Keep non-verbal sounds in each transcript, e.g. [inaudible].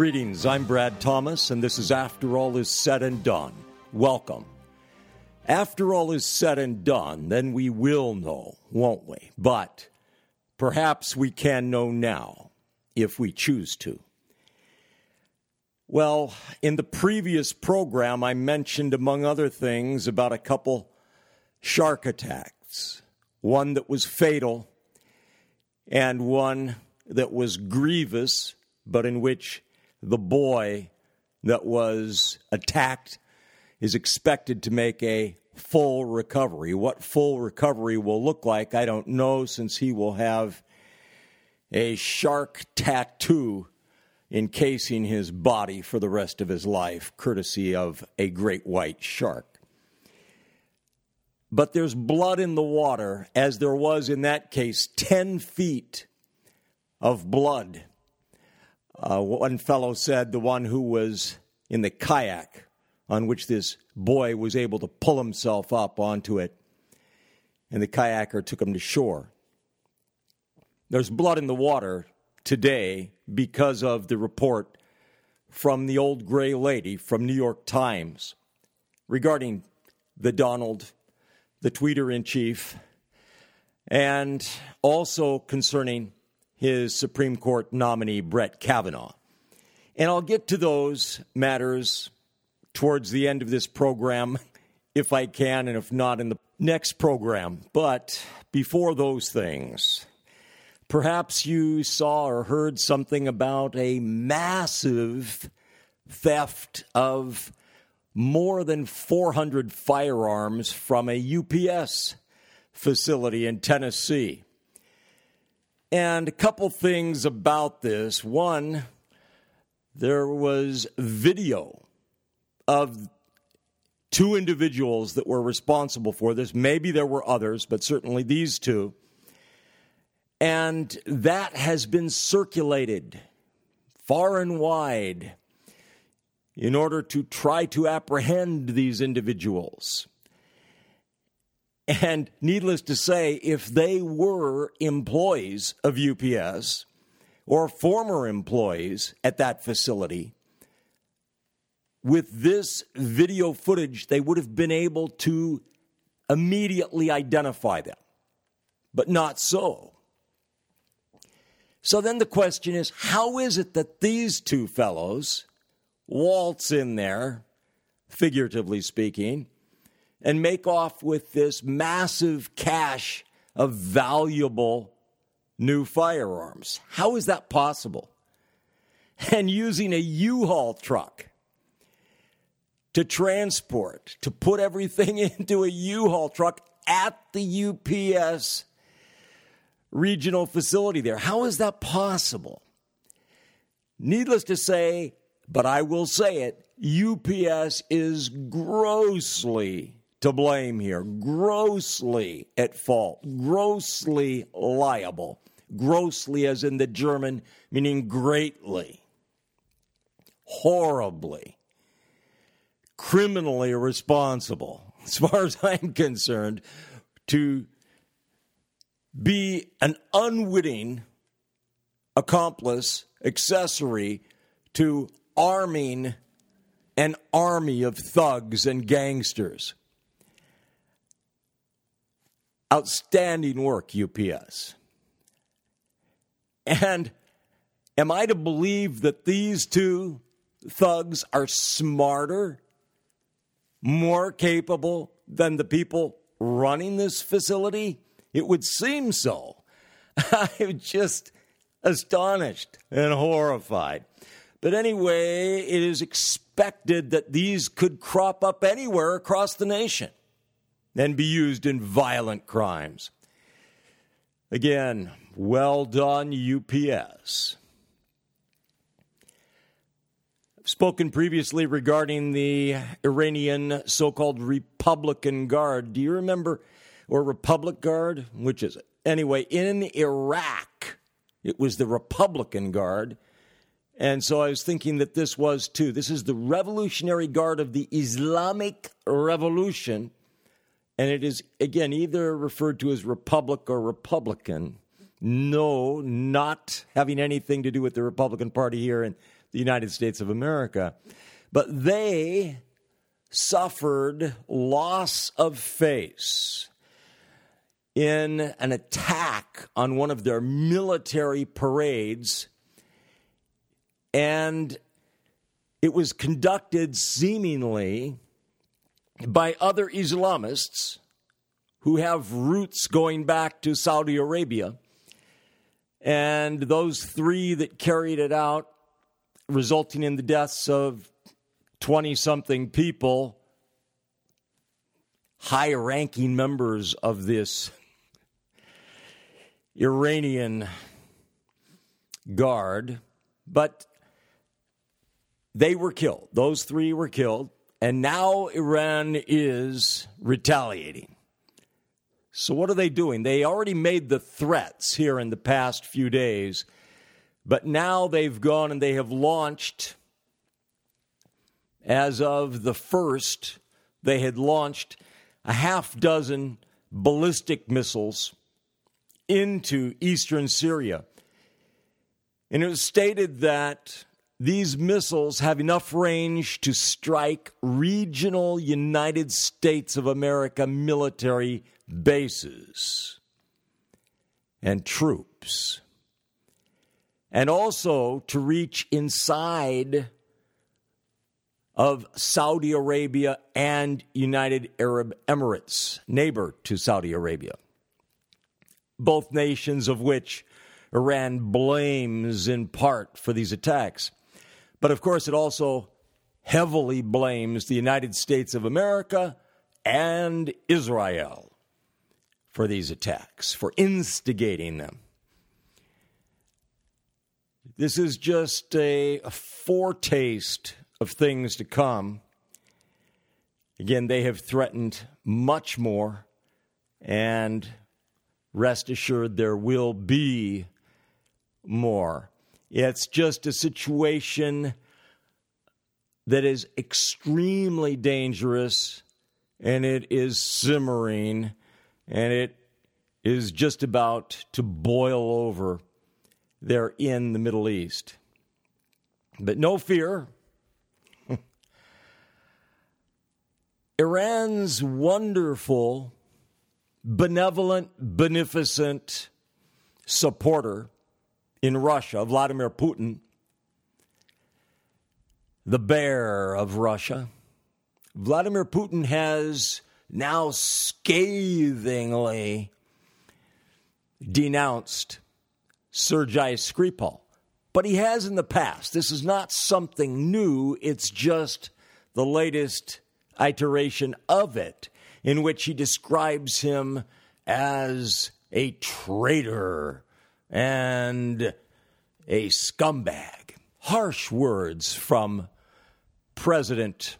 Greetings, I'm Brad Thomas, and this is After All Is Said and Done. Welcome. After all is said and done, then we will know, won't we? But perhaps we can know now if we choose to. Well, in the previous program, I mentioned, among other things, about a couple shark attacks one that was fatal and one that was grievous, but in which the boy that was attacked is expected to make a full recovery. What full recovery will look like, I don't know, since he will have a shark tattoo encasing his body for the rest of his life, courtesy of a great white shark. But there's blood in the water, as there was in that case 10 feet of blood. Uh, one fellow said the one who was in the kayak on which this boy was able to pull himself up onto it, and the kayaker took him to shore. There's blood in the water today because of the report from the old gray lady from New York Times regarding the Donald, the tweeter in chief, and also concerning his Supreme Court nominee, Brett Kavanaugh. And I'll get to those matters towards the end of this program [laughs] if I can, and if not, in the next program. But before those things, perhaps you saw or heard something about a massive theft of more than 400 firearms from a UPS facility in Tennessee. And a couple things about this. One, there was video of two individuals that were responsible for this. Maybe there were others, but certainly these two. And that has been circulated far and wide in order to try to apprehend these individuals. And needless to say, if they were employees of UPS or former employees at that facility, with this video footage, they would have been able to immediately identify them, but not so. So then the question is how is it that these two fellows waltz in there, figuratively speaking, and make off with this massive cache of valuable new firearms? How is that possible? And using a U Haul truck to transport, to put everything [laughs] into a U-Haul truck at the UPS regional facility there. How is that possible? Needless to say, but I will say it, UPS is grossly to blame here, grossly at fault, grossly liable. Grossly, as in the German, meaning greatly, horribly criminally responsible, [laughs] as far as I'm concerned, to be an unwitting accomplice, accessory to arming an army of thugs and gangsters. Outstanding work, UPS. And am I to believe that these two thugs are smarter more capable than the people running this facility? It would seem so. [laughs] I'm just astonished and horrified. But anyway, it is expected that these could crop up anywhere across the nation and be used in violent crimes. Again, well done, UPS. spoken previously regarding the Iranian so called Republican Guard. Do you remember, or Republic Guard? Which is it? Anyway, in Iraq, it was the Republican Guard. And so I was thinking that this was too. This is the Revolutionary Guard of the Islamic Revolution. And it is, again, either referred to as Republic or Republican. No, not having anything to do with the Republican Party here in the United States of America. But they suffered loss of face in an attack on one of their military parades, and it was conducted seemingly by other Islamists who have roots going back to Saudi Arabia. And those three that carried it out, resulting in the deaths of 20 something people, high ranking members of this Iranian guard, but they were killed. Those three were killed, and now Iran is retaliating. So, what are they doing? They already made the threats here in the past few days, but now they've gone and they have launched, as of the first, they had launched a half dozen ballistic missiles into eastern Syria. And it was stated that these missiles have enough range to strike regional United States of America military bases and troops, and also to reach inside of Saudi Arabia and United Arab Emirates, neighbor to Saudi Arabia both nations of which Iran blames in part for these attacks. But of course, it also heavily blames the United States of America and Israel for these attacks, for instigating them. This is just a, a, foretaste of things to come. Again, they have threatened much more, and rest assured there will be more. It's just a situation that is extremely dangerous and it is simmering and it is just about to boil over there in the Middle East. But no fear. [laughs] Iran's wonderful benevolent, beneficent supporter in Russia, Vladimir Putin, the bear of Russia. Vladimir Putin has now scathingly denounced Sergei Skripal. But he has in the past. This is not something new, it's just the latest iteration of it in which he describes him as a traitor and a scumbag. Harsh words from President,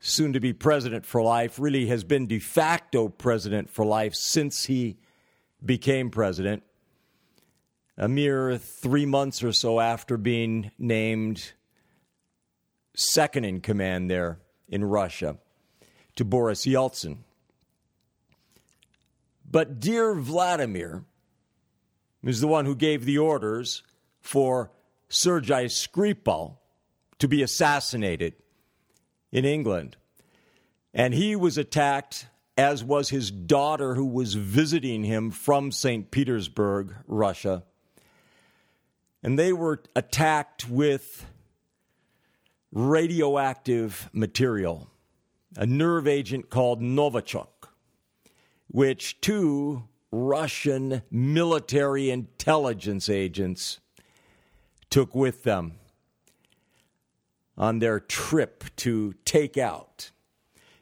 soon to be President for life, really has been de facto President for life since he became President. A mere three months or so after being named second in command there in Russia to Boris Yeltsin. But dear Vladimir is the one who gave the orders for Sergei Skripal to be assassinated in England. And he was attacked, as was his daughter, who was visiting him from St. Petersburg, Russia. And they were attacked with radioactive material a nerve agent called Novichok, which two Russian military intelligence agents took with them on their trip to take out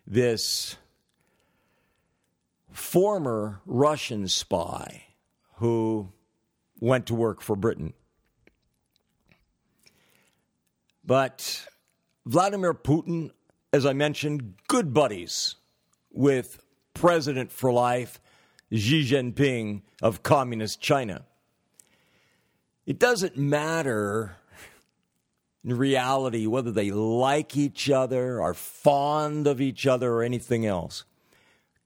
this former Russian spy who went to work for Britain. But Vladimir Putin as I mentioned, good buddies with President for Life Xi Jinping of Communist China. It doesn't matter in reality whether they like each other, are fond of each other, or anything else.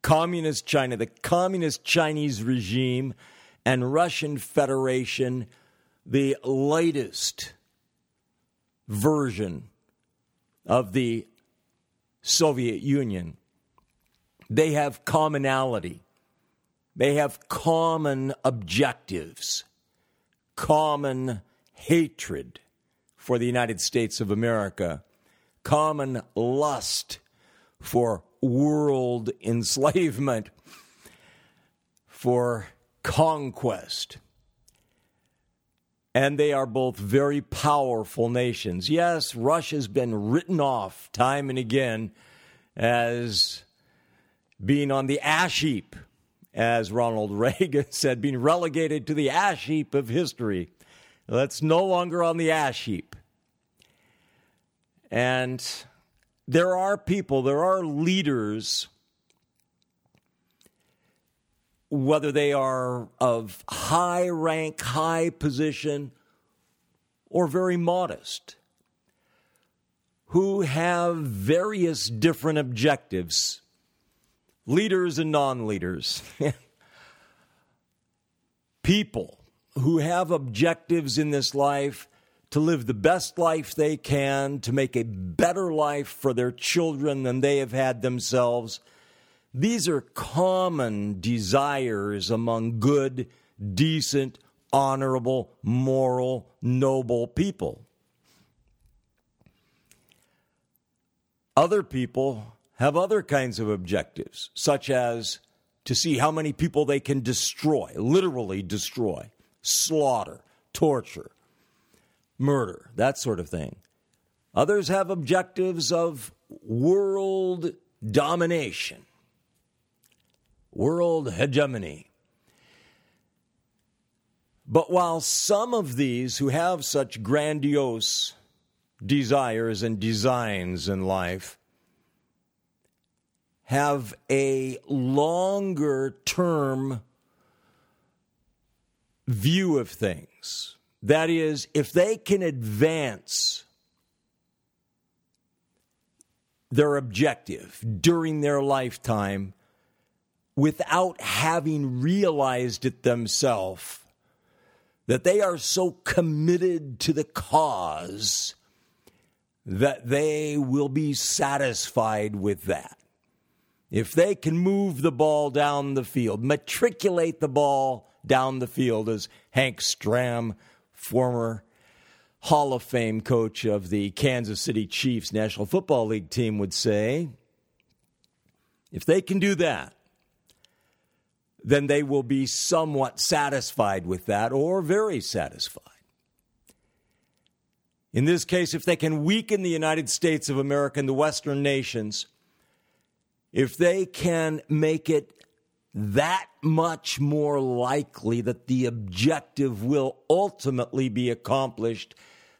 Communist China, the Communist Chinese regime, and Russian Federation, the latest version of the Soviet Union. They have commonality. They have common objectives, common hatred for the United States of America, common lust for world [laughs] enslavement, for conquest. And they are both very powerful nations. Yes, Russia's been written off time and again as being on the ash heap, as Ronald [laughs] Reagan said, being relegated to the ash heap of history. That's no longer on the ash heap. And there are people, there are leaders, whether they are of high rank, high position, or very modest, who have various different objectives, leaders and non leaders. [laughs] people who have objectives in this life to live the best life they can, to make a better life for their children than they have had themselves. These are common desires among good, decent, honorable, moral, noble people. Other people have other kinds of objectives, such as to see how many people they can destroy, literally destroy, slaughter, torture, murder, that sort of thing. Others have objectives of world domination, world hegemony. But while some of these who have such grandiose desires and designs in life have a longer term view of things, that is, if they can advance their objective during their lifetime without having realized it themselves, that they are so committed to the cause that they will be satisfied with that. If they can move the ball down the field, matriculate the ball down the field, as Hank Stram former Hall of Fame coach of the Kansas City Chiefs National Football League team would say, if they can do that, then they will be somewhat satisfied with that or very satisfied. In this case, if they can weaken the United States of America and the Western nations, if they can make it that much more likely that the objective will ultimately be accomplished,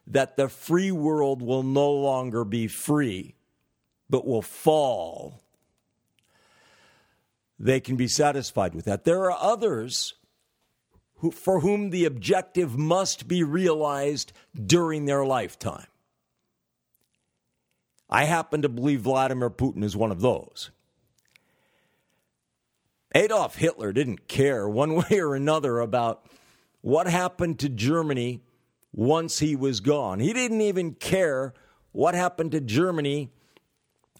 that the free world will no longer be free, but will fall. They can be satisfied with that. There are others who, for whom the objective must be realized during their lifetime. I happen to believe Vladimir Putin is one of those. Adolf Hitler didn't care one [laughs] way or another about what happened to Germany once he was gone. He didn't even care what happened to Germany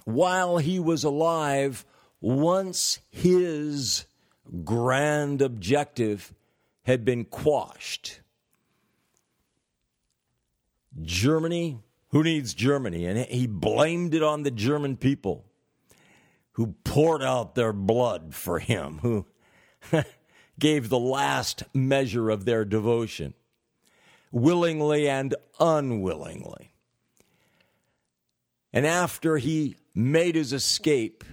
while he was alive once his grand objective had been quashed. Germany, who needs Germany? And he blamed it on the German people who poured out their blood for him, who [laughs] gave the last measure of their devotion, willingly and unwillingly. And after he made his escape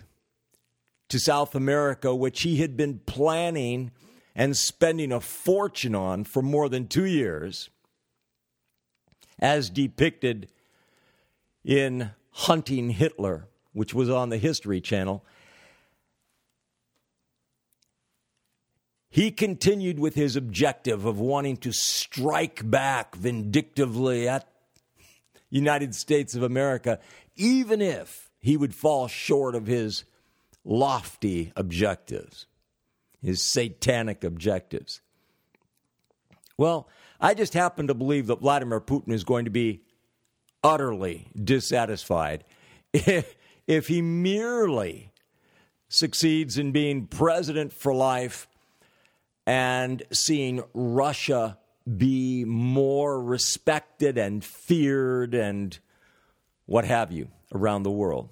to South America, which he had been planning and spending a fortune on for more than two years, as depicted in Hunting Hitler which was on the History Channel. He continued with his objective of wanting to strike back vindictively at United States of America, even if he would fall short of his lofty objectives, his satanic objectives. Well, I just happen to believe that Vladimir Putin is going to be utterly dissatisfied [laughs] if he merely succeeds in being president for life and seeing Russia be more respected and feared and what have you around the world.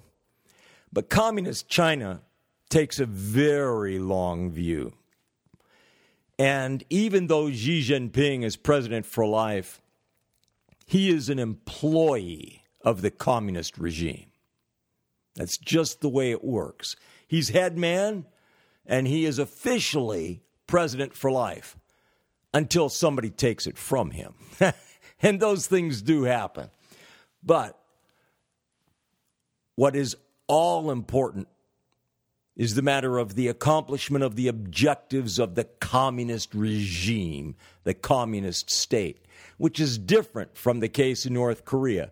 But communist China takes a very long view. And even though Xi Jinping is president for life, he is an employee of the communist regime. That's just the way it works. He's head man, and he is officially president for life until somebody takes it from him. [laughs] and those things do happen. But what is all important is the matter of the accomplishment of the objectives of the communist regime, the communist state, which is different from the case in North Korea.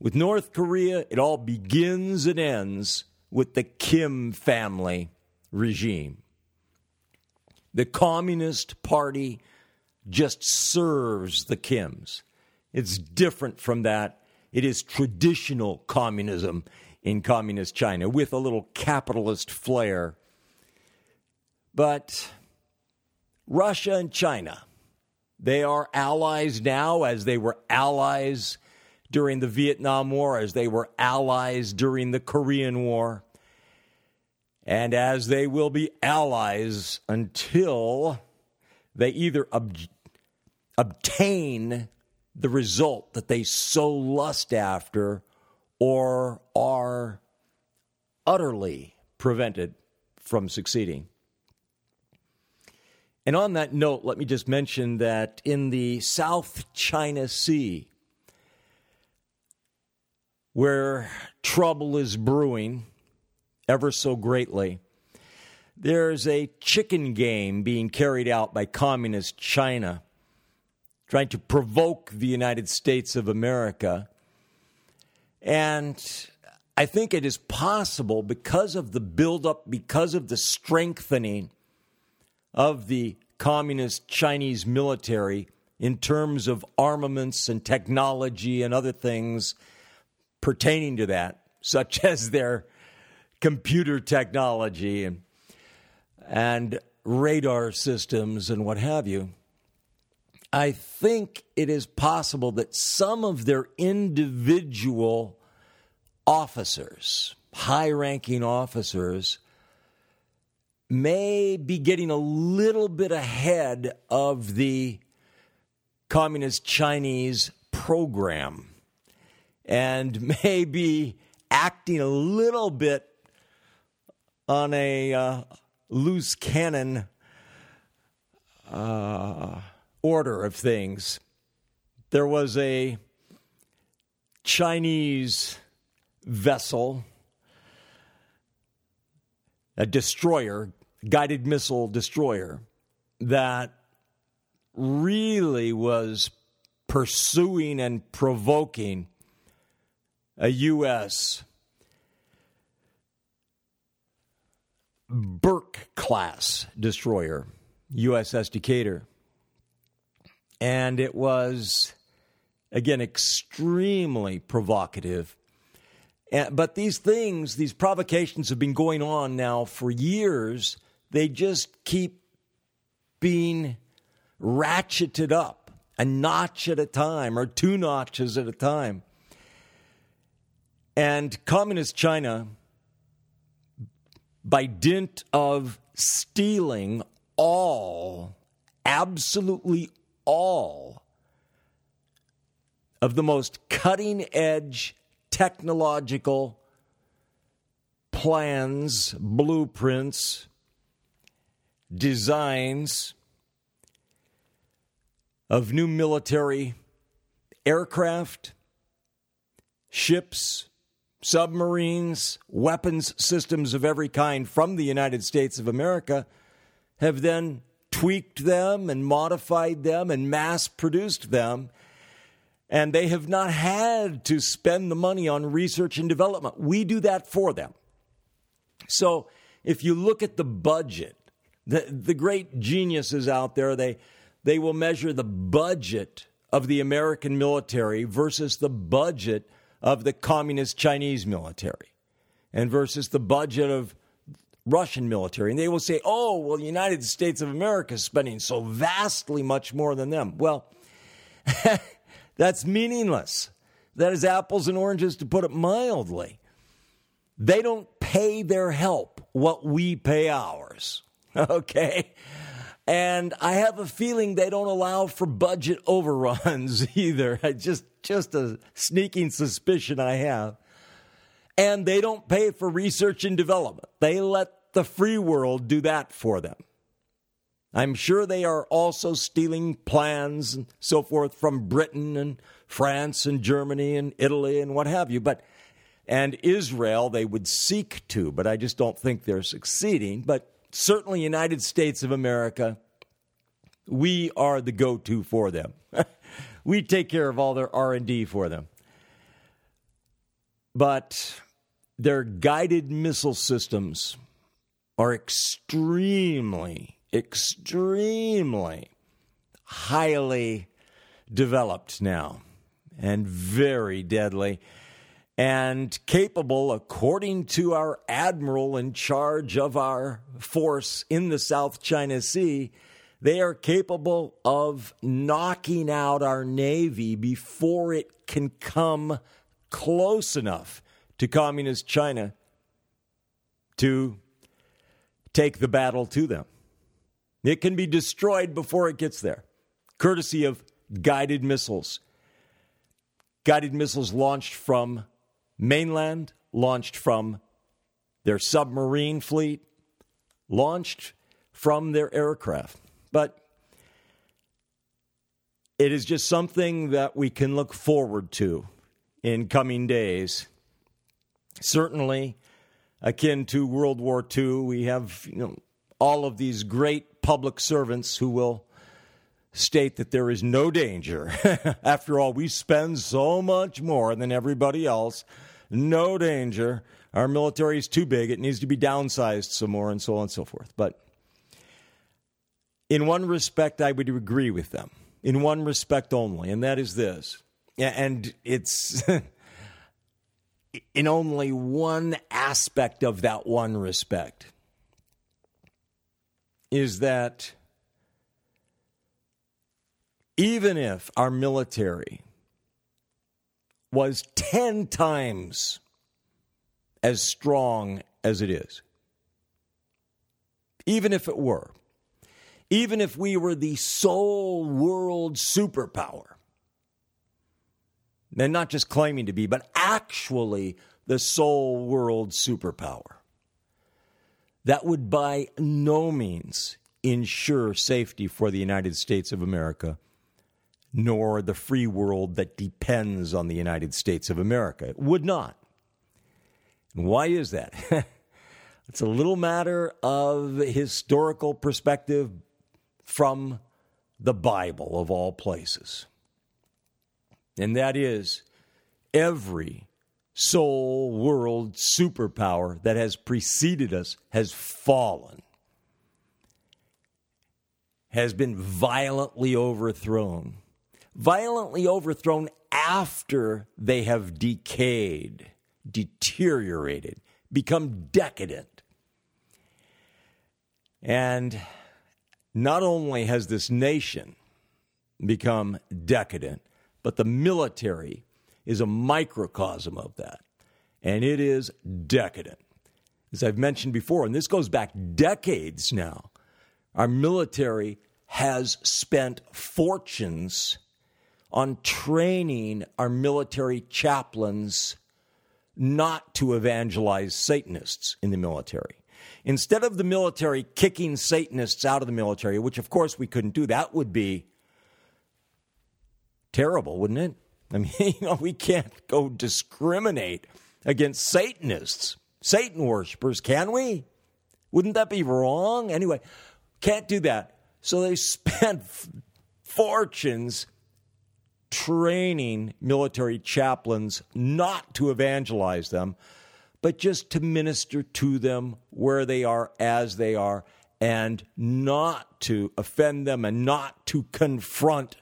With North Korea, it all begins and ends with the Kim family regime. The Communist Party just serves the Kims. It's different from that. It is traditional communism in communist China with a little capitalist flair. But Russia and China, they are allies now as they were allies during the Vietnam War, as they were allies during the Korean War, and as they will be allies until they either ob- obtain the result that they so lust after or are utterly prevented from succeeding. And on that note, let me just mention that in the South China Sea, where trouble is brewing ever so greatly, there's a chicken game being carried out by communist China, trying to provoke the United States of America. And I think it is possible because of the buildup, because of the strengthening of the communist Chinese military in terms of armaments and technology and other things pertaining to that, such [laughs] as their computer technology and, and radar systems and what have you. I think it is possible that some of their individual officers, high ranking officers, may be getting a little bit ahead of the Communist Chinese program and [laughs] maybe acting a little bit on a uh, loose cannon. Uh, order of things. There was a Chinese vessel, a destroyer, guided missile destroyer, that really was pursuing and provoking a U.S. Burke class destroyer, USS Decatur. And it was, again, extremely provocative. But these things, these provocations have been going on now for years. They just keep being ratcheted up a notch at a time or two notches at a time. And Communist China, by dint of stealing all, absolutely all of the most cutting edge technological plans, blueprints, designs of new military aircraft, ships, submarines, weapons systems of every kind from the United States of America have then tweaked them and modified them and mass produced them. And they have not had to spend the money on research and development. We do that for them. So if you look at the budget, the, the great geniuses out there, they, they will measure the budget of the American military versus the budget of the communist Chinese military and versus the budget of Russian military. And they will say, oh, well, the United States of America is spending so vastly much more than them. Well, [laughs] that's meaningless. That is apples and oranges, to put it mildly. They don't pay their help what we pay ours. [laughs] Okay? And I have a feeling they don't allow for budget overruns [laughs] either. I just just a sneaking suspicion I have. And they don't pay for research and development. They let the free world do that for them. I'm sure they are also stealing plans and so forth from Britain and France and Germany and Italy and what have you. But and Israel they would seek to, but I just don't think they're succeeding. But certainly United States of America, we are the go-to for them. [laughs] we take care of all their R&D for them. But their guided missile systems are extremely extremely highly developed now and very deadly and capable, according to our admiral in charge of our force in the South China Sea, they are capable of knocking out our Navy before it can come close enough to Communist China to take the battle to them. It can be destroyed before it gets there, courtesy of guided missiles. Guided missiles launched from mainland, launched from their submarine fleet, launched from their aircraft. But it is just something that we can look forward to in coming days. Certainly, akin to World War II, we have you know, all of these great public servants who will state that there is no danger. [laughs] After all, we spend so much more than everybody else no danger. Our military is too big. It needs to be downsized some more, and so on and so forth. But in one respect, I would agree with them. In one respect only, and that is this. And it's [laughs] in only one aspect of that one respect is that even if our military was 10 times as strong as it is. Even if it were, even if we were the sole world superpower, and not just claiming to be, but actually the sole world superpower, that would by no means ensure safety for the United States of America nor the free world that depends on the United States of America. It would not. And why is that? [laughs] it's a little matter of historical perspective from the Bible, of all places. And that is every sole world superpower that has preceded us has fallen, has been violently overthrown violently overthrown after they have decayed, deteriorated, become decadent. And not only has this nation become decadent, but the military is a microcosm of that. And it is decadent. As I've mentioned before, and this goes back decades now, our military has spent fortunes on training our military chaplains not to evangelize Satanists in the military. Instead of the military kicking Satanists out of the military, which of course we couldn't do, that would be terrible, wouldn't it? I mean, [laughs] you know, we can't go discriminate against Satanists, Satan worshippers, can we? Wouldn't that be wrong? Anyway, can't do that. So they [laughs] spent fortunes training military chaplains not to evangelize them, but just to minister to them where they are as they are and not to offend them and not to confront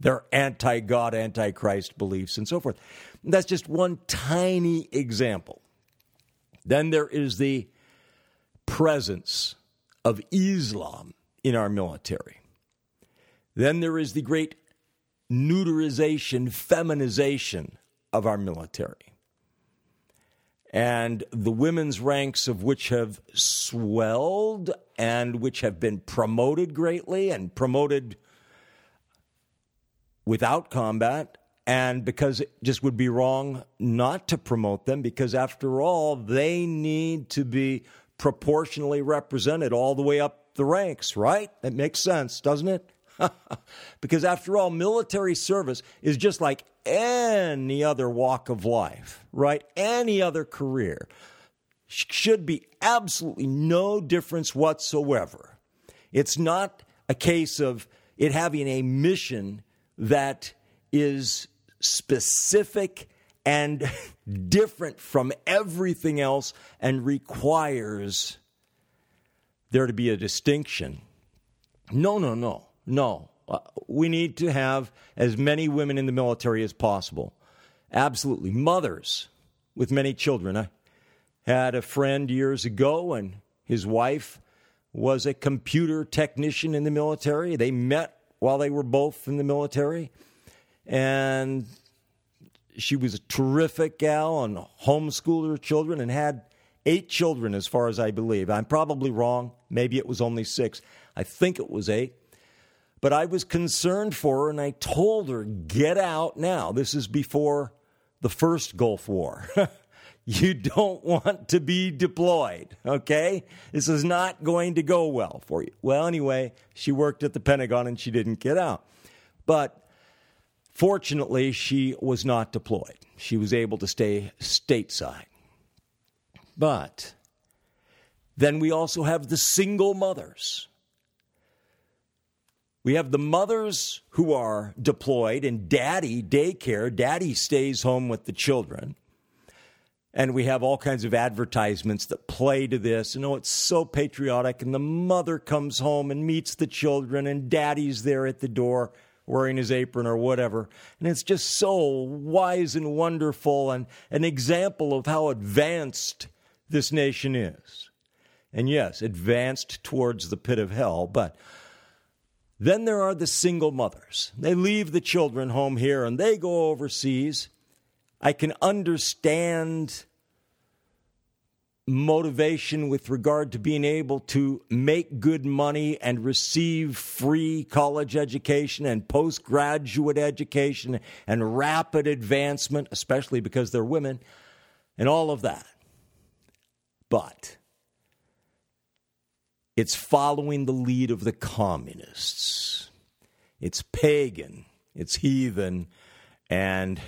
their anti God, anti Christ beliefs, and so forth. That's just one tiny example. Then there is the presence of Islam in our military. Then there is the great neuterization, feminization of our military. And the women's ranks of which have swelled and which have been promoted greatly and promoted without combat and because it just would be wrong not to promote them because after all they need to be proportionally represented all the way up the ranks right? That makes sense doesn't it [laughs] because after all military service is just like any other walk of life right? Any other career should be absolutely no difference whatsoever. It's not a case of it having a mission that is specific and [laughs] different from everything else and requires there to be a distinction. No, no, no, no. Uh, we need to have as many women in the military as possible. Absolutely. Mothers with many children. I had a friend years ago, and his wife was a computer technician in the military. They met while they were both in the military. And she was a terrific gal and homeschooled her children and had eight children, as far as I believe. I'm probably wrong. Maybe it was only six. I think it was eight. But I was concerned for her and I told her, get out now. This is before the first Gulf War. [laughs] you don't want to be deployed, okay? This is not going to go well for you. Well, anyway, she worked at the Pentagon and she didn't get out. But fortunately, she was not deployed. She was able to stay stateside. But then we also have the single mothers. We have the mothers who are deployed in daddy daycare. Daddy stays home with the children. And we have all kinds of advertisements that play to this. You know, it's so patriotic. And the mother comes home and meets the children, and daddy's there at the door wearing his apron or whatever. And it's just so wise and wonderful and an example of how advanced this nation is. And yes, advanced towards the pit of hell, but then there are the single mothers. They leave the children home here and they go overseas I can understand motivation with regard to being able to make good money and receive free college education and postgraduate education and rapid advancement, especially because they're women, and all of that. But it's following the lead of the communists. It's pagan, it's heathen, and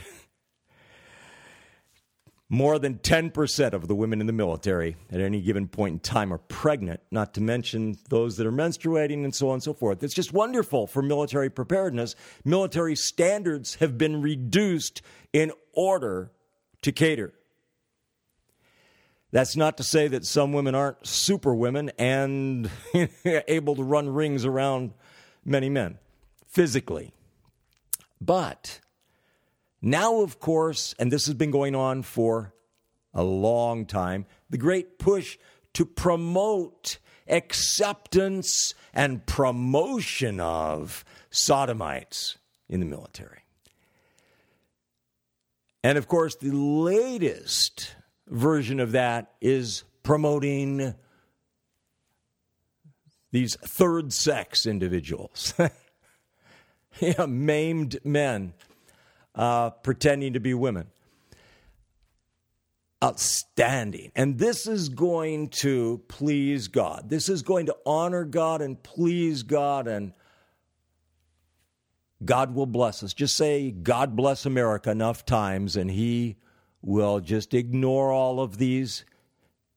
more than 10% of the women in the military at any given point in time are pregnant, not to mention those that are menstruating and so on and so forth. It's just wonderful for military preparedness. Military standards have been reduced in order to cater. That's not to say that some women aren't super women and [laughs] able to run rings around many men physically. But now, of course, and this has been going on for a long time, the great push to promote acceptance and promotion of sodomites in the military. And of course, the latest version of that is promoting these third sex individuals, [laughs] yeah, maimed men uh, pretending to be women. Outstanding. And this is going to please God. This is going to honor God and please God, and God will bless us. Just say, God bless America enough times, and He will just ignore all of these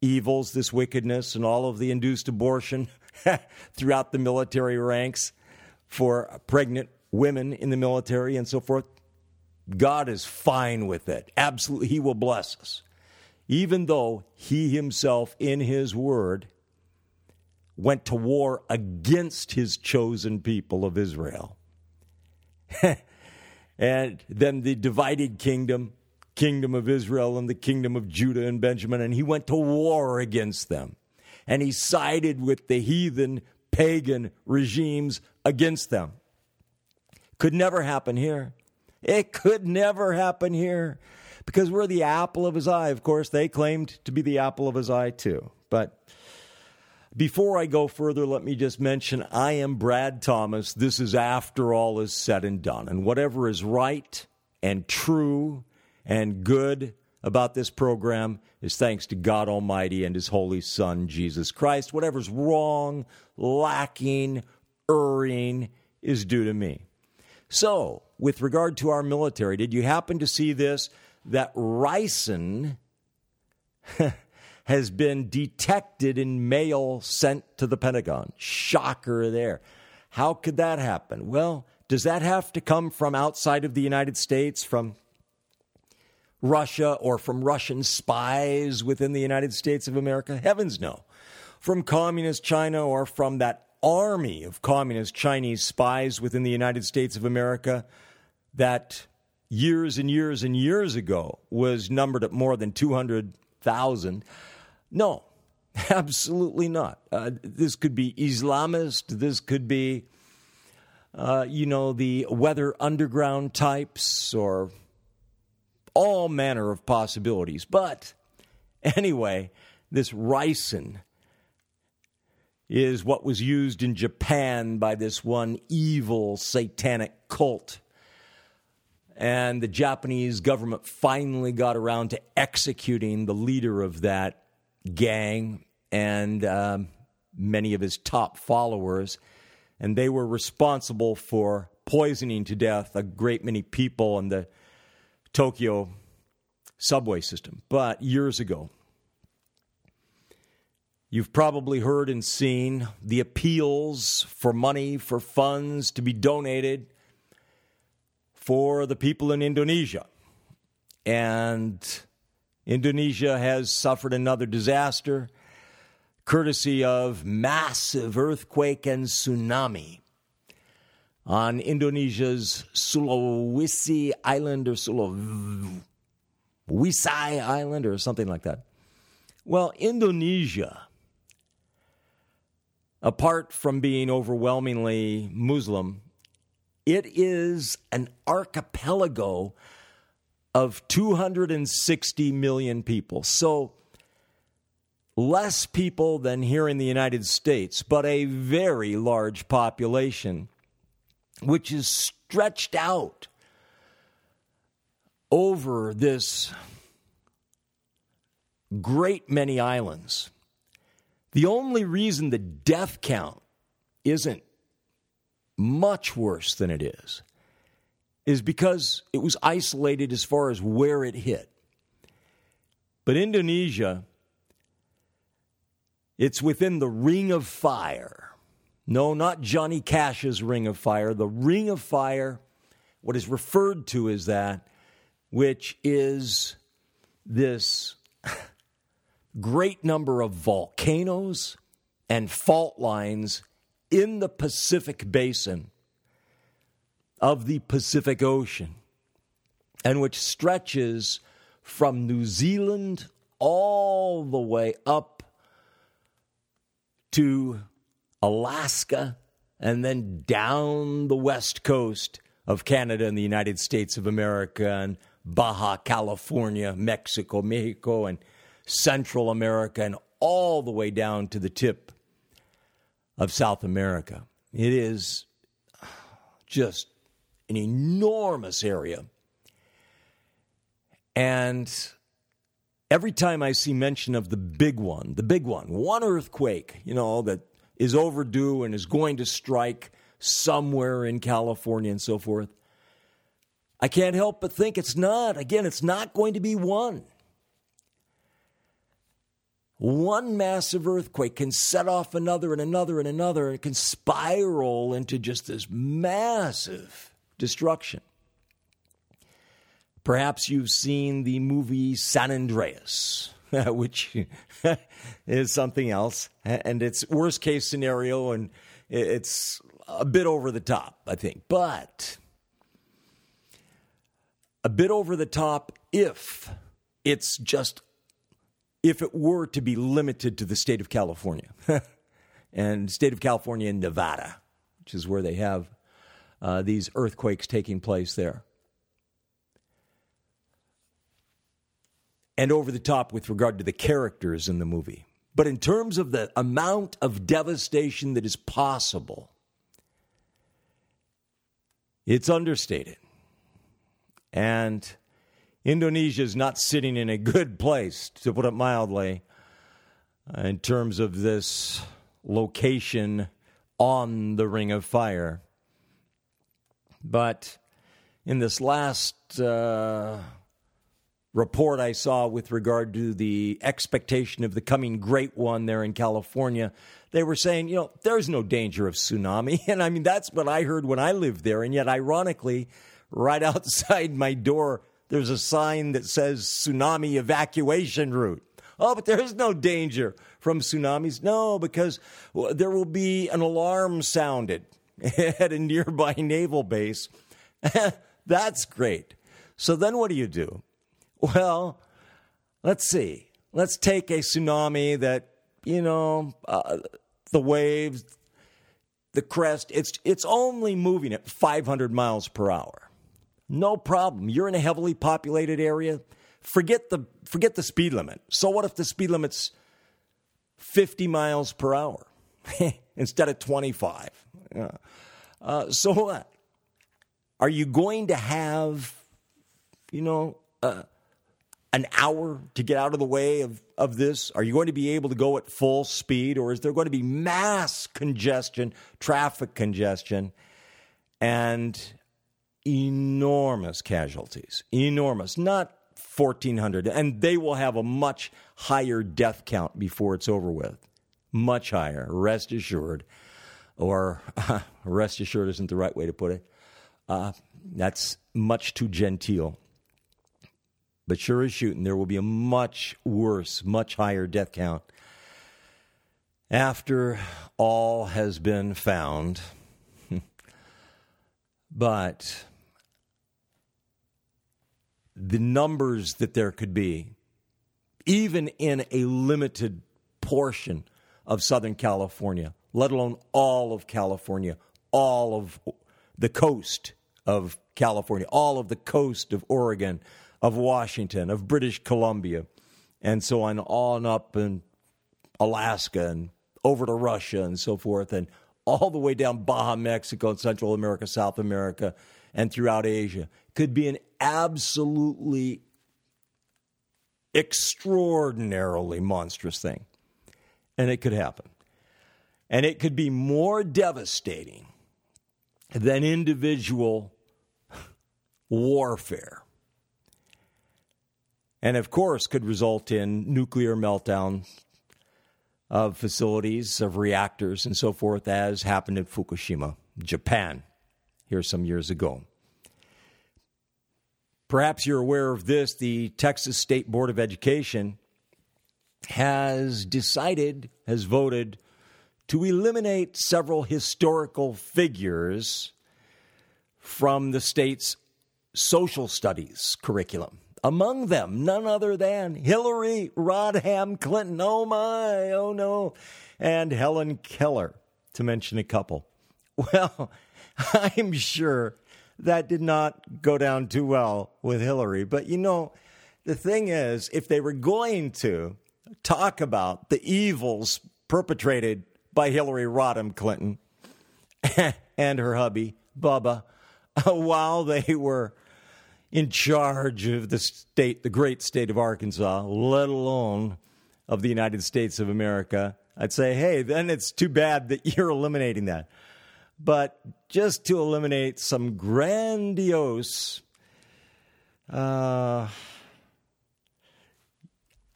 evils, this wickedness, and all of the induced abortion [laughs] throughout the military ranks for pregnant women in the military and so forth. God is fine with it. Absolutely, He will bless us. Even though He Himself, in His Word, went to war against His chosen people of Israel. [laughs] and then the divided kingdom, kingdom of Israel and the kingdom of Judah and Benjamin, and he went to war against them. And he sided with the heathen pagan regimes against them. Could never happen here. It could never happen here because we're the apple of his eye. Of course, they claimed to be the apple of his eye too. But before I go further, let me just mention I am Brad Thomas. This is after all is said and done. And whatever is right and true and good about this program is thanks to God Almighty and His Holy Son, Jesus Christ. Whatever's wrong, lacking, erring is due to me. So, with regard to our military, did you happen to see this? That ricin [laughs] has been detected in mail sent to the Pentagon. Shocker there. How could that happen? Well, does that have to come from outside of the United States, from Russia, or from Russian spies within the United States of America? Heavens no. From communist China or from that army of communist Chinese spies within the United States of America that years and years and years ago was numbered at more than 200,000. No, [laughs] absolutely not. Uh, this could be Islamist. This could be, uh, you know, the weather underground types or all manner of possibilities. But anyway, this ricin is what was used in Japan by this one evil satanic cult. And the Japanese government finally got around to executing the leader of that gang and um, many of his top followers. And they were responsible for poisoning to death a great many people in the Tokyo subway system. But years ago, You've probably heard and seen the appeals for money, for funds to be donated for the people in Indonesia. And Indonesia has suffered another disaster courtesy of massive earthquake and tsunami on Indonesia's Sulawesi Island or Sulawesi Island or something like that. Well, Indonesia, apart from being overwhelmingly Muslim, it is an archipelago of 260 million people. So less people than here in the United States, but a very large population, which is stretched out over this great many islands. The only reason the death count isn't much worse than it is is because it was isolated as far as where it hit. But Indonesia, it's within the ring of fire. No, not Johnny Cash's ring of fire. The ring of fire, what is referred to as that, which is this great number of volcanoes and fault lines in the Pacific basin of the Pacific Ocean, and which stretches from New Zealand all the way up to Alaska and then down the west coast of Canada and the United States of America and Baja California, Mexico, Mexico, and Central America, and all the way down to the tip of South America. It is just an enormous area. And every time I see mention of the big one, the big one, one earthquake, you know, that is overdue and is going to strike somewhere in California and so forth, I can't help but think it's not. Again, it's not going to be one. One massive earthquake can set off another and another and another, and it can spiral into just this massive destruction. Perhaps you've seen the movie San Andreas, [laughs] which [laughs] is something else, and it's worst case scenario, and it's a bit over the top, I think. But a bit over the top if it's just if it were to be limited to the state of California [laughs] and state of California and Nevada, which is where they have uh, these earthquakes taking place there. And over the top with regard to the characters in the movie. But in terms of the amount of devastation that is possible, it's understated. And Indonesia is not sitting in a good place, to put it mildly, in terms of this location on the Ring of Fire. But in this last uh, report I saw with regard to the expectation of the coming great one there in California, they were saying, you know, there's no danger of tsunami. [laughs] And I mean, that's what I heard when I lived there. And yet, ironically, right [laughs] outside my door, there's a sign that says tsunami evacuation route. Oh, but there's no danger from tsunamis. No, because there will be an alarm sounded [laughs] at a nearby naval base. That's great. So then what do you do? Well, let's see. Let's take a tsunami that, you know, uh, the waves, the crest, it's, it's only moving at 500 miles per hour. No problem. You're in a heavily populated area. Forget the, forget the speed limit. So, what if the speed limit's 50 miles per hour [laughs] instead of 25? Yeah. Uh, so, what? Are you going to have, you know, uh, an hour to get out of the way of, of this? Are you going to be able to go at full speed, or is there going to be mass congestion, traffic congestion, and enormous casualties? Enormous. Not 1,400. And they will have a much higher death count before it's over with. Much higher, rest assured. Or [laughs] rest assured isn't the right way to put it. Uh, that's much too genteel. But sure as shooting, there will be a much worse, much higher death count after all has been found. [laughs] but the numbers that there could be, even in a limited portion of Southern California, let alone all of California, all of the coast of California, all of the coast of Oregon, of Washington, of British Columbia, and so on, on up in Alaska and over to Russia and so forth, and all the way down Baja, Mexico, and Central America, South America, and throughout Asia. Could be an absolutely extraordinarily monstrous thing. And it could happen. And it could be more devastating than individual warfare and of course could result in nuclear meltdown of facilities, of reactors, and so forth, as happened in Fukushima, Japan, here some years ago. Perhaps you're aware of this. The Texas State Board of Education has decided, has voted to eliminate several historical figures from the state's social studies curriculum. Among them, none other than Hillary Rodham Clinton. Oh my, oh no. And Helen Keller, to mention a couple. [laughs] Well, I'm sure that did not go down too well with Hillary. But you know, the thing is, if they were going to talk about the evils perpetrated by Hillary Rodham Clinton [laughs] and her hubby, Bubba, [laughs] while they were in charge of the state, the great state of Arkansas, let alone of the United States of America, I'd say, hey, then it's too bad that [laughs] you're eliminating that. But just to eliminate some grandiose uh,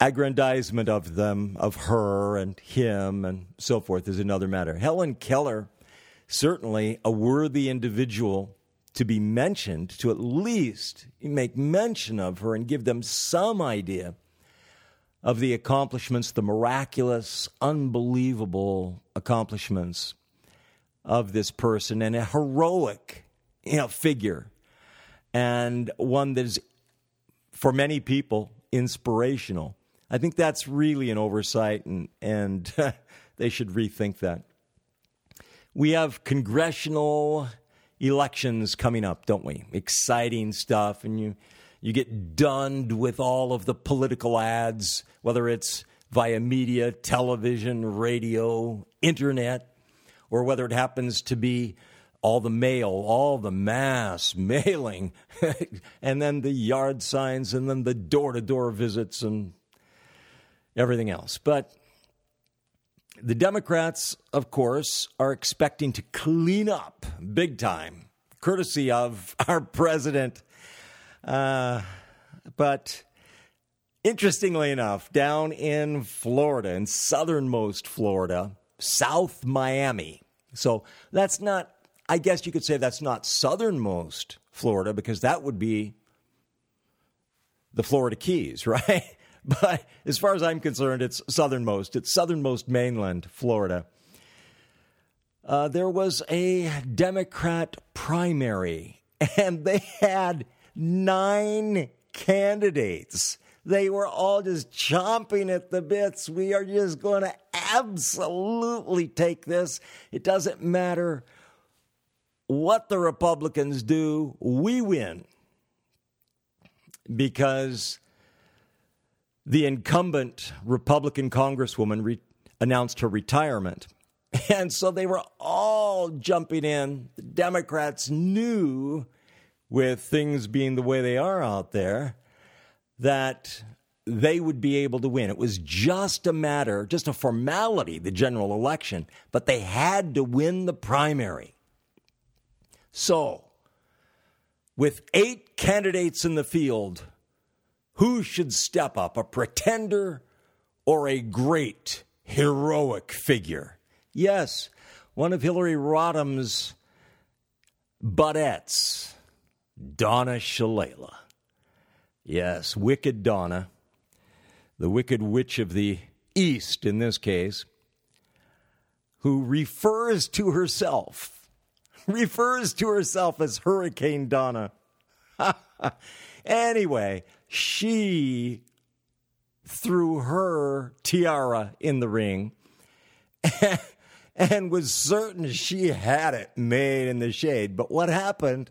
aggrandizement of them, of her and him and so forth, is another matter. Helen Keller, certainly a worthy individual to be mentioned, to at least make mention of her and give them some idea of the accomplishments, the miraculous, unbelievable accomplishments of this person and a heroic you know, figure and one that is, for many people, inspirational. I think that's really an oversight, and, and [laughs] they should rethink that. We have congressional elections coming up, don't we? Exciting stuff, and you you get dunned with all of the political ads, whether it's via media, television, radio, internet, or whether it happens to be all the mail, all the mass [laughs] mailing, and then the yard signs, and then the door to door visits, and everything else. But the Democrats, of course, are expecting to clean up big time, courtesy of [laughs] our president. Uh, but interestingly enough, down in Florida, in southernmost Florida, South Miami. So that's not, I guess you could say that's not southernmost Florida because that would be the Florida Keys, [laughs] right? [laughs] But as far as I'm concerned, it's southernmost. It's southernmost mainland Florida. Uh, there was a Democrat primary, [laughs] and they had nine candidates. They were all just chomping at the bits. We are just going to absolutely take this. It doesn't matter what the Republicans do, we win. Because the incumbent Republican Congresswoman re- announced her retirement. [laughs] And so they were all jumping in. The Democrats knew, with things being the way they are out there, that they would be able to win. It was just a matter, just a formality, the general election, but they had to win the primary. So, with eight candidates in the field, who should step up, a pretender or a great heroic figure? Yes, one of Hillary Rodham's buttettes, Donna Shalala. Yes, wicked Donna, the wicked witch of the East in this case, who refers to herself, [laughs] refers to herself as Hurricane Donna. [laughs] anyway, she threw her tiara in the ring and was certain she had it made in the shade. But what happened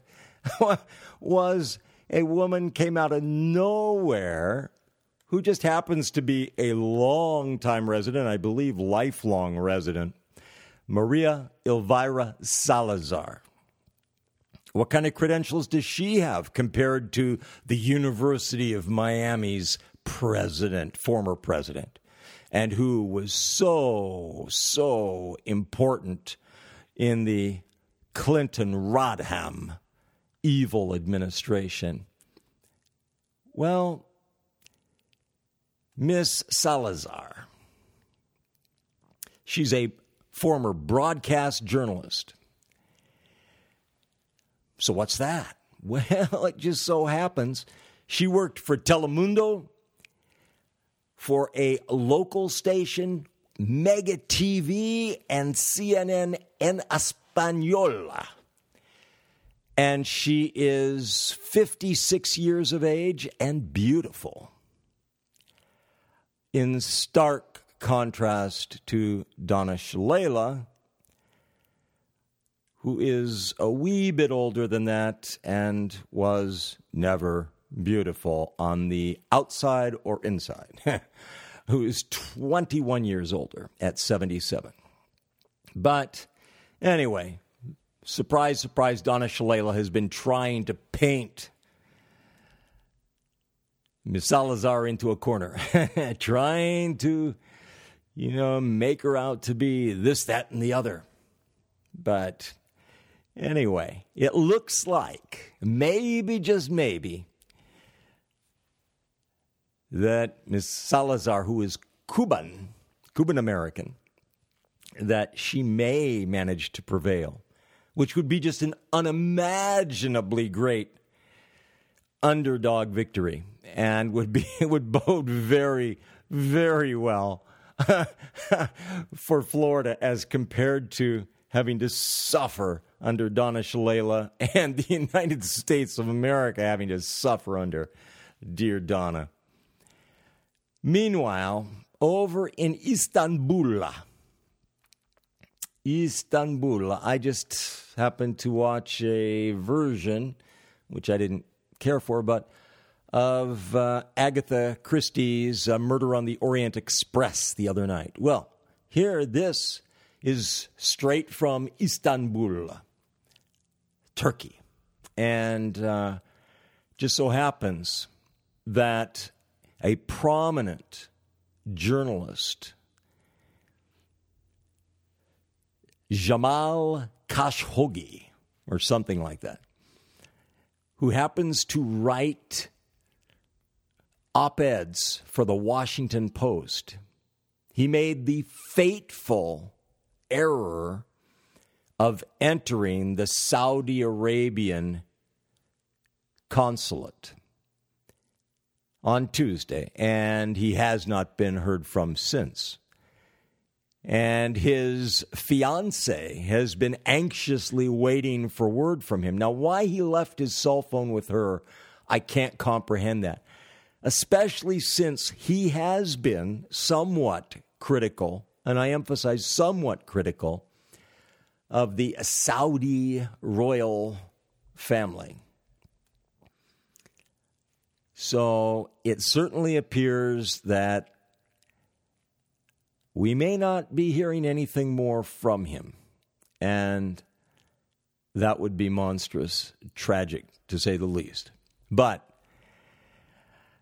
[laughs] was a woman came out of nowhere who just happens to be a long-time resident, I believe lifelong resident, Maria Elvira Salazar. What kind of credentials does she have compared to the University of Miami's president, former president, and who was so, so important in the Clinton Rodham evil administration? Well, Miss Salazar, she's a former broadcast journalist so, what's that? [laughs] Well, it just so happens she worked for Telemundo, for a local station, Mega TV, and CNN en Española. And she is 56 years of age and beautiful. In stark contrast to Donna Shalala, who is a wee bit older than that and was never beautiful on the outside or inside, [laughs] who is 21 years older at 77. But anyway, surprise, surprise, Donna Shalala has been trying to paint Miss Salazar into a corner, [laughs] trying to, you know, make her out to be this, that, and the other. But Anyway, it looks like, maybe, just maybe, that Ms. Salazar, who is Cuban, Cuban American, that she may manage to prevail, which would be just an unimaginably great underdog victory and would be [laughs] would bode very very well [laughs] for Florida as compared to having to suffer under Donna Shalala and the [laughs] United States of America having to suffer under dear Donna. Meanwhile, over in Istanbul, Istanbul, I just happened to watch a version, which I didn't care for, but of uh, Agatha Christie's uh, Murder on the Orient Express the other night. Well, here, this is straight from Istanbul, Turkey. And uh, just so happens that a prominent journalist, Jamal Khashoggi, or something like that, who happens to write op eds for the Washington Post. He made the fateful error of entering the Saudi Arabian consulate on Tuesday, and he has not been heard from since. And his fiance has been anxiously waiting for word from him. Now, why he left his cell phone with her, I can't comprehend that, especially since he has been somewhat critical and I emphasize somewhat critical, of the Saudi royal family. So it certainly appears that we may not be hearing anything more from him. And that would be monstrous, tragic, to say the least. But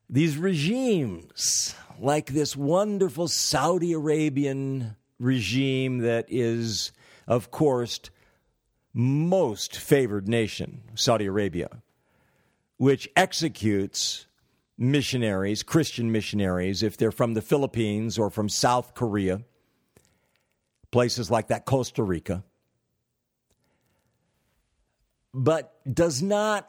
these regimes, like this wonderful Saudi Arabian regime that is, of course, most favored nation, Saudi Arabia, which executes missionaries, Christian missionaries, if they're from the Philippines or from South Korea, places like that, Costa Rica, but does not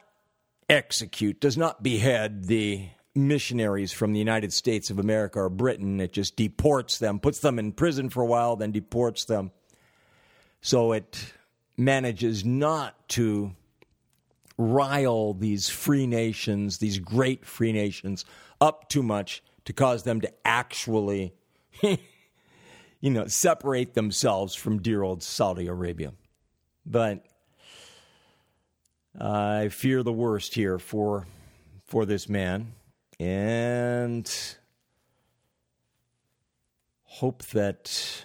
execute, does not behead the missionaries from the United States of America or Britain. It just deports them, puts them in prison for a while, then deports them. So it manages not to rile these free nations, these great free nations, up too much to cause them to actually, [laughs] you know, separate themselves from dear old Saudi Arabia. But uh, I fear the worst here for for this man and hope that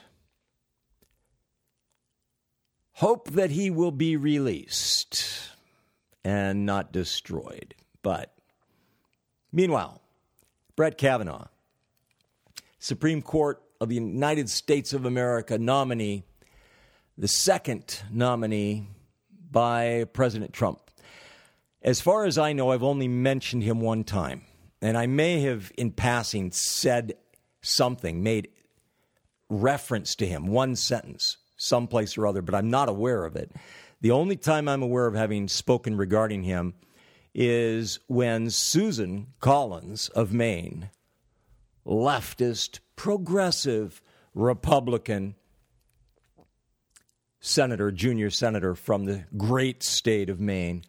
hope that he will be released and not destroyed. But meanwhile, Brett Kavanaugh, Supreme Court of the United States of America nominee, the second nominee by President Trump. As far as I know, I've only mentioned him one time. And I may have, in passing, said something, made reference to him, one sentence, someplace or other, but I'm not aware of it. The only time I'm aware of having spoken regarding him is when Susan Collins of Maine, leftist, progressive Republican senator, junior senator from the great state of Maine,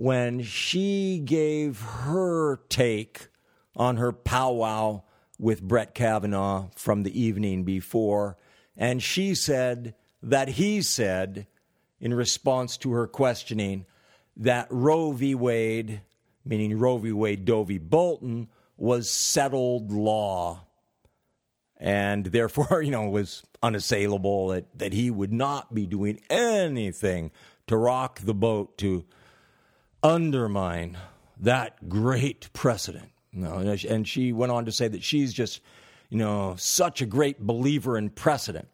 when she gave her take on her powwow with Brett Kavanaugh from the evening before. And she said that he said, in response to her questioning, that Roe v. Wade, meaning Roe v. Wade Doe v. Bolton, was settled law and therefore, [laughs] you know, was unassailable, that, that he would not be doing anything to rock the boat to undermine that great precedent. You know, and she went on to say that she's just, you know, such a great believer in precedent,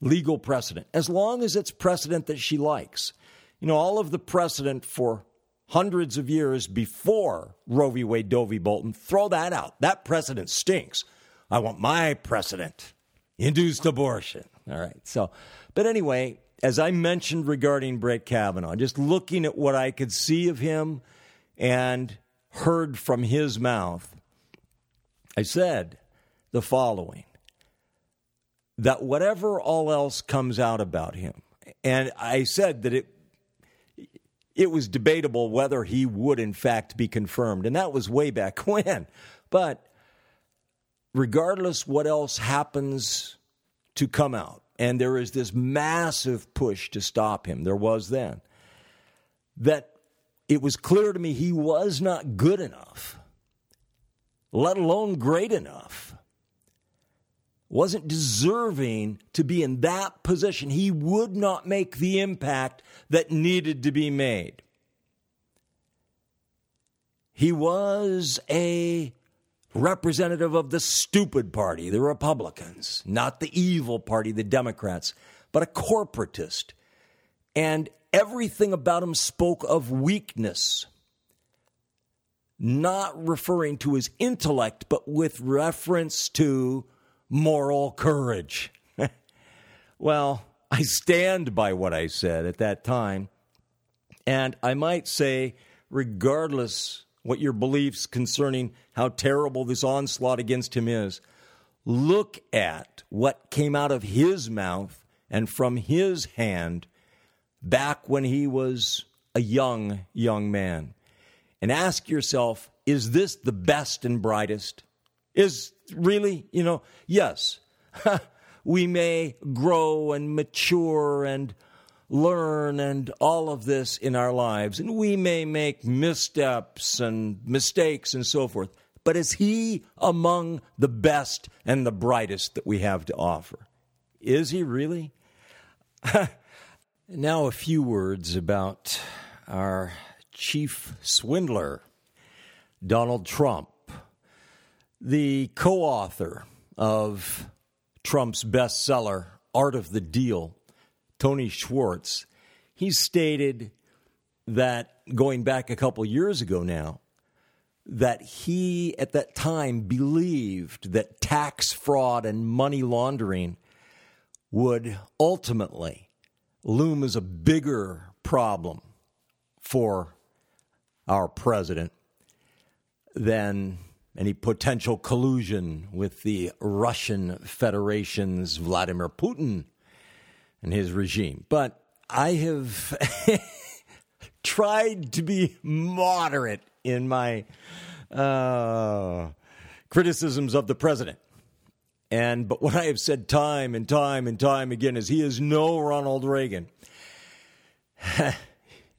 legal precedent, as long as it's precedent that she likes. You know, all of the precedent for hundreds of years before Roe v. Wade, Doe v. Bolton, throw that out. That precedent stinks. I want my precedent induced abortion. All right. So, but anyway, as I mentioned regarding Brett Kavanaugh, just looking at what I could see of him and heard from his mouth, I said the following that whatever all else comes out about him, And I said that it it was debatable whether he would in fact be confirmed, and that was way back [laughs] when. But regardless what else happens to come out, and there is this massive push to stop him, there was then, that it was clear to me he was not good enough, let alone great enough. Wasn't deserving to be in that position. He would not make the impact that needed to be made. He was a representative of the stupid party, the Republicans, not the evil party, the Democrats, but a corporatist. And everything about him spoke of weakness, not referring to his intellect, but with reference to moral courage. [laughs] well, I stand by what I said at that time. And I might say, regardless what your beliefs concerning how terrible this onslaught against him is. Look at what came out of his mouth and from his hand back when he was a young, young man. And ask yourself, is this the best and brightest? Is really, you know, yes, [laughs] we may grow and mature and learn and all of this in our lives. And we may make missteps and mistakes and so forth. But is he among the best and the brightest that we have to offer? Is he really? [laughs] now, a few words about our chief swindler, Donald Trump, the co author of Trump's bestseller, Art of the Deal Tony Schwartz, he stated that going back a couple years ago now, that he at that time believed that tax fraud and money laundering would ultimately loom as a bigger problem for our president than any potential collusion with the Russian Federation's Vladimir Putin and his regime. But I have [laughs] tried to be moderate in my uh, criticisms of the president. And but what I have said time and time and time again is he is no Ronald Reagan. [laughs]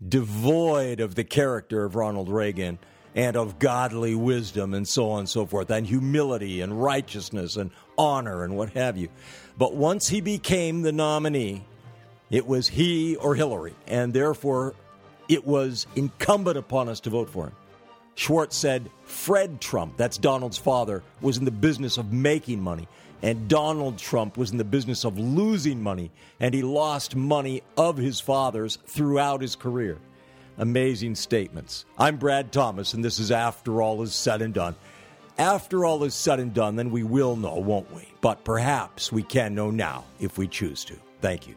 Devoid of the character of Ronald Reagan and of godly wisdom and so on and so forth, and humility and righteousness and honor and what have you. But once he became the nominee, it was he or Hillary, and therefore it was incumbent upon us to vote for him. Schwartz said Fred Trump, that's Donald's father, was in the business of making money, and Donald Trump was in the business of losing money, and he lost money of his father's throughout his career. Amazing statements. I'm Brad Thomas, and this is After All Is Said and Done. After all is said and done, then we will know, won't we? But perhaps we can know now if we choose to. Thank you.